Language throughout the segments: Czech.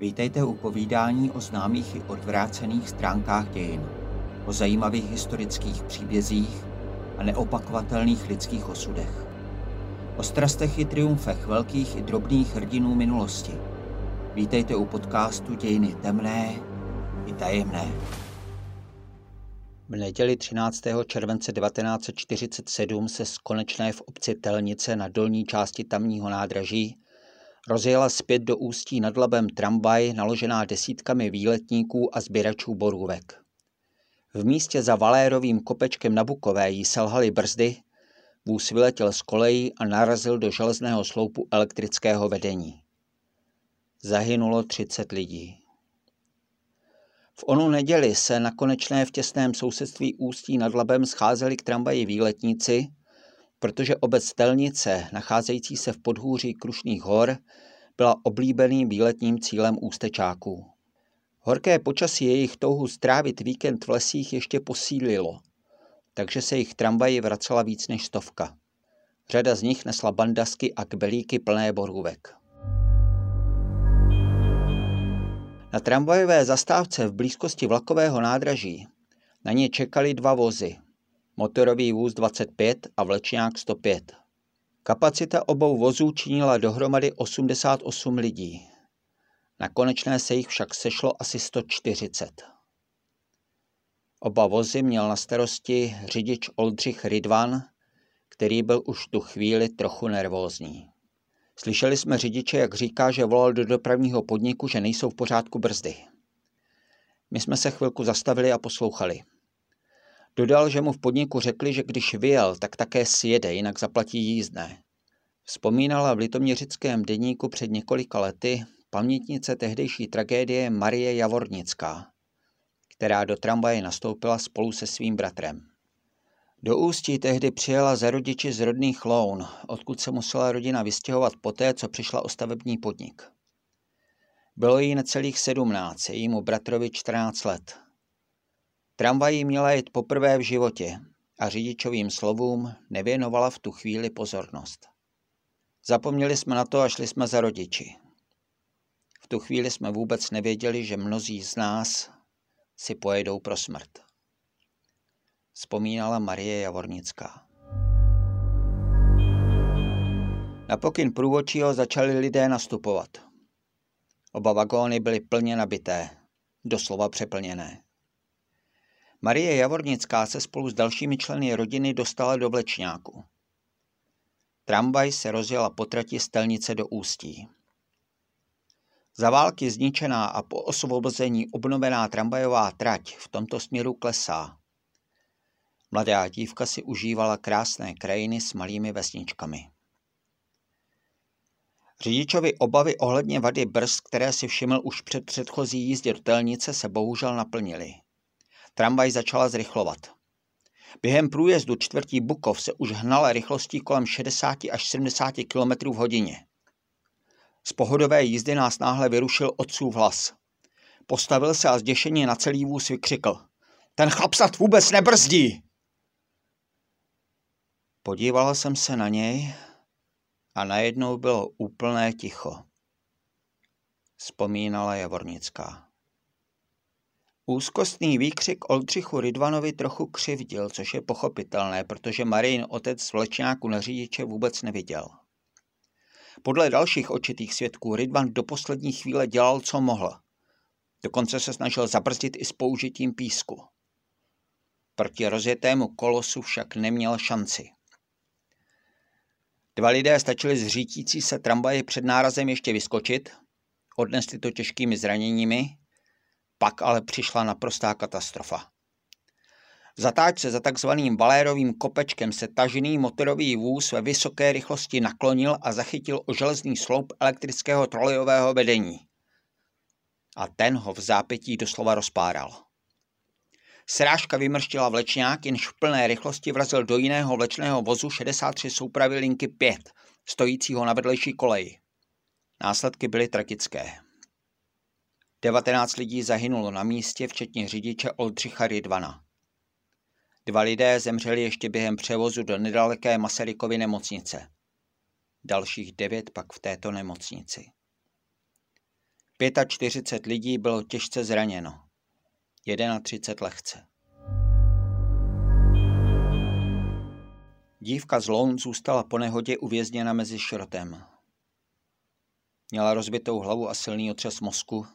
Vítejte u povídání o známých i odvrácených stránkách dějin, o zajímavých historických příbězích a neopakovatelných lidských osudech. O strastech i triumfech velkých i drobných hrdinů minulosti. Vítejte u podcastu Dějiny temné i tajemné. V neděli 13. července 1947 se z konečné v obci Telnice na dolní části tamního nádraží rozjela zpět do Ústí nad Labem tramvaj naložená desítkami výletníků a sběračů borůvek. V místě za Valérovým kopečkem na Bukové jí selhaly brzdy, vůz vyletěl z kolejí a narazil do železného sloupu elektrického vedení. Zahynulo 30 lidí. V onu neděli se na konečné v těsném sousedství Ústí nad Labem scházeli k tramvaji výletníci, protože obec Telnice, nacházející se v podhůří Krušných hor, byla oblíbeným výletním cílem ústečáků. Horké počasí jejich touhu strávit víkend v lesích ještě posílilo, takže se jich tramvaji vracela víc než stovka. Řada z nich nesla bandasky a kbelíky plné borůvek. Na tramvajové zastávce v blízkosti vlakového nádraží na ně čekali dva vozy, motorový vůz 25 a vlečňák 105. Kapacita obou vozů činila dohromady 88 lidí. Na konečné se jich však sešlo asi 140. Oba vozy měl na starosti řidič Oldřich Ridvan, který byl už tu chvíli trochu nervózní. Slyšeli jsme řidiče, jak říká, že volal do dopravního podniku, že nejsou v pořádku brzdy. My jsme se chvilku zastavili a poslouchali. Dodal, že mu v podniku řekli, že když vyjel, tak také sjede, jinak zaplatí jízdné. Vzpomínala v litoměřickém deníku před několika lety pamětnice tehdejší tragédie Marie Javornická, která do tramvaje nastoupila spolu se svým bratrem. Do Ústí tehdy přijela za rodiči z rodných Loun, odkud se musela rodina vystěhovat poté, co přišla o stavební podnik. Bylo jí necelých sedmnáct, jejímu bratrovi 14 let. Tramvají měla jít poprvé v životě a řidičovým slovům nevěnovala v tu chvíli pozornost. Zapomněli jsme na to a šli jsme za rodiči. V tu chvíli jsme vůbec nevěděli, že mnozí z nás si pojedou pro smrt. Vzpomínala Marie Javornická. Na pokyn průvodčího začali lidé nastupovat. Oba vagóny byly plně nabité, doslova přeplněné. Marie Javornická se spolu s dalšími členy rodiny dostala do Vlečňáku. Tramvaj se rozjela po trati Stelnice do Ústí. Za války zničená a po osvobození obnovená tramvajová trať v tomto směru klesá. Mladá dívka si užívala krásné krajiny s malými vesničkami. Řidičovi obavy ohledně vady brzd, které si všiml už před předchozí jízdě do telnice, se bohužel naplnily. Tramvaj začala zrychlovat. Během průjezdu čtvrtí Bukov se už hnala rychlostí kolem 60 až 70 km v hodině. Z pohodové jízdy nás náhle vyrušil otcův hlas. Postavil se a zděšeně na celý vůz vykřikl. Ten chlap snad vůbec nebrzdí! Podívala jsem se na něj a najednou bylo úplné ticho. Vzpomínala Javornická. Úzkostný výkřik Oldřichu Ridvanovi trochu křivdil, což je pochopitelné, protože Marin otec z vlečňáku na řidiče vůbec neviděl. Podle dalších očitých svědků Ridvan do poslední chvíle dělal, co mohl. Dokonce se snažil zabrzdit i s použitím písku. Proti rozjetému kolosu však neměl šanci. Dva lidé stačili z řítící se tramvaje před nárazem ještě vyskočit, odnesli to těžkými zraněními pak ale přišla naprostá katastrofa. V zatáčce za takzvaným Valérovým kopečkem se tažený motorový vůz ve vysoké rychlosti naklonil a zachytil o železný sloup elektrického trolejového vedení. A ten ho v zápětí doslova rozpáral. Srážka vymrštila vlečňák, jenž v plné rychlosti vrazil do jiného vlečného vozu 63 soupravy linky 5, stojícího na vedlejší koleji. Následky byly tragické. 19 lidí zahynulo na místě, včetně řidiče Oldřicha Rydvana. Dva lidé zemřeli ještě během převozu do nedaleké Masarykovy nemocnice. Dalších devět pak v této nemocnici. 45 lidí bylo těžce zraněno. 31 lehce. Dívka z Loun zůstala po nehodě uvězněna mezi šrotem. Měla rozbitou hlavu a silný otřes mozku,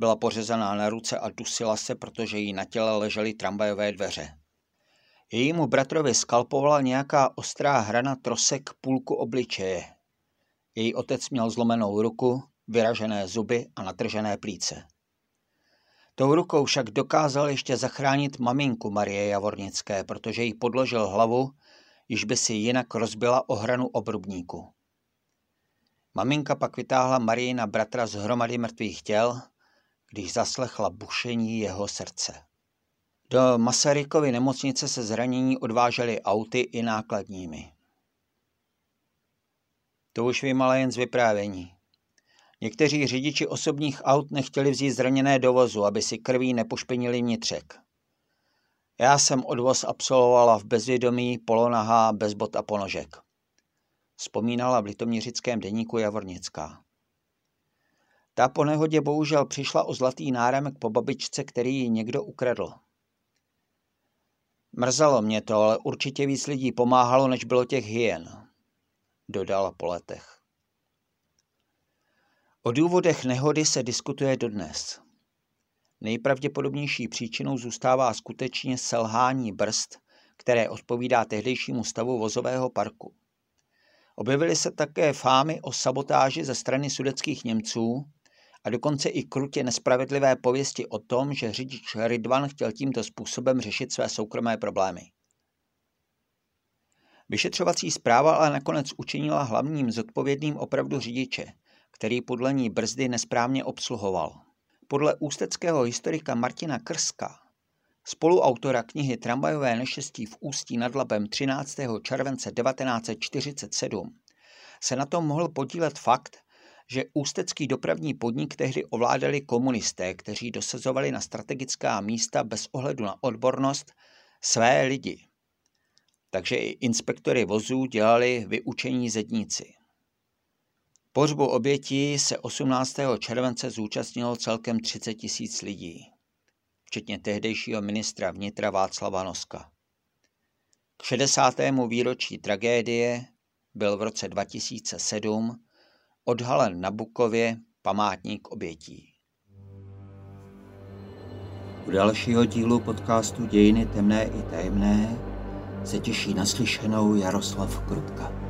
byla pořezaná na ruce a dusila se, protože jí na těle ležely tramvajové dveře. Jejímu bratrovi skalpovala nějaká ostrá hrana trosek půlku obličeje. Její otec měl zlomenou ruku, vyražené zuby a natržené plíce. Tou rukou však dokázal ještě zachránit maminku Marie Javornické, protože jí podložil hlavu, již by si jinak rozbila ohranu obrubníku. Maminka pak vytáhla Marijina bratra z hromady mrtvých těl, když zaslechla bušení jeho srdce. Do Masarykovy nemocnice se zranění odvážely auty i nákladními. To už vím ale jen z vyprávění. Někteří řidiči osobních aut nechtěli vzít zraněné do vozu, aby si krví nepošpinili vnitřek. Já jsem odvoz absolvovala v bezvědomí, polonahá, bez bot a ponožek. Vzpomínala v litoměřickém deníku Javornická. Ta po nehodě bohužel přišla o zlatý náramek po babičce, který ji někdo ukradl. Mrzelo mě to, ale určitě víc lidí pomáhalo, než bylo těch hyen, dodala po letech. O důvodech nehody se diskutuje dodnes. Nejpravděpodobnější příčinou zůstává skutečně selhání brzd, které odpovídá tehdejšímu stavu vozového parku. Objevily se také fámy o sabotáži ze strany sudeckých Němců a dokonce i krutě nespravedlivé pověsti o tom, že řidič Ridvan chtěl tímto způsobem řešit své soukromé problémy. Vyšetřovací zpráva ale nakonec učinila hlavním zodpovědným opravdu řidiče, který podle ní brzdy nesprávně obsluhoval. Podle ústeckého historika Martina Krska, spoluautora knihy Tramvajové neštěstí v Ústí nad Labem 13. července 1947, se na tom mohl podílet fakt, že ústecký dopravní podnik tehdy ovládali komunisté, kteří dosazovali na strategická místa bez ohledu na odbornost své lidi. Takže i inspektory vozů dělali vyučení zedníci. Pohřbu obětí se 18. července zúčastnilo celkem 30 tisíc lidí, včetně tehdejšího ministra vnitra Václava Noska. K 60. výročí tragédie byl v roce 2007 odhalen na Bukově památník obětí. U dalšího dílu podcastu Dějiny temné i tajemné se těší naslyšenou Jaroslav Krutka.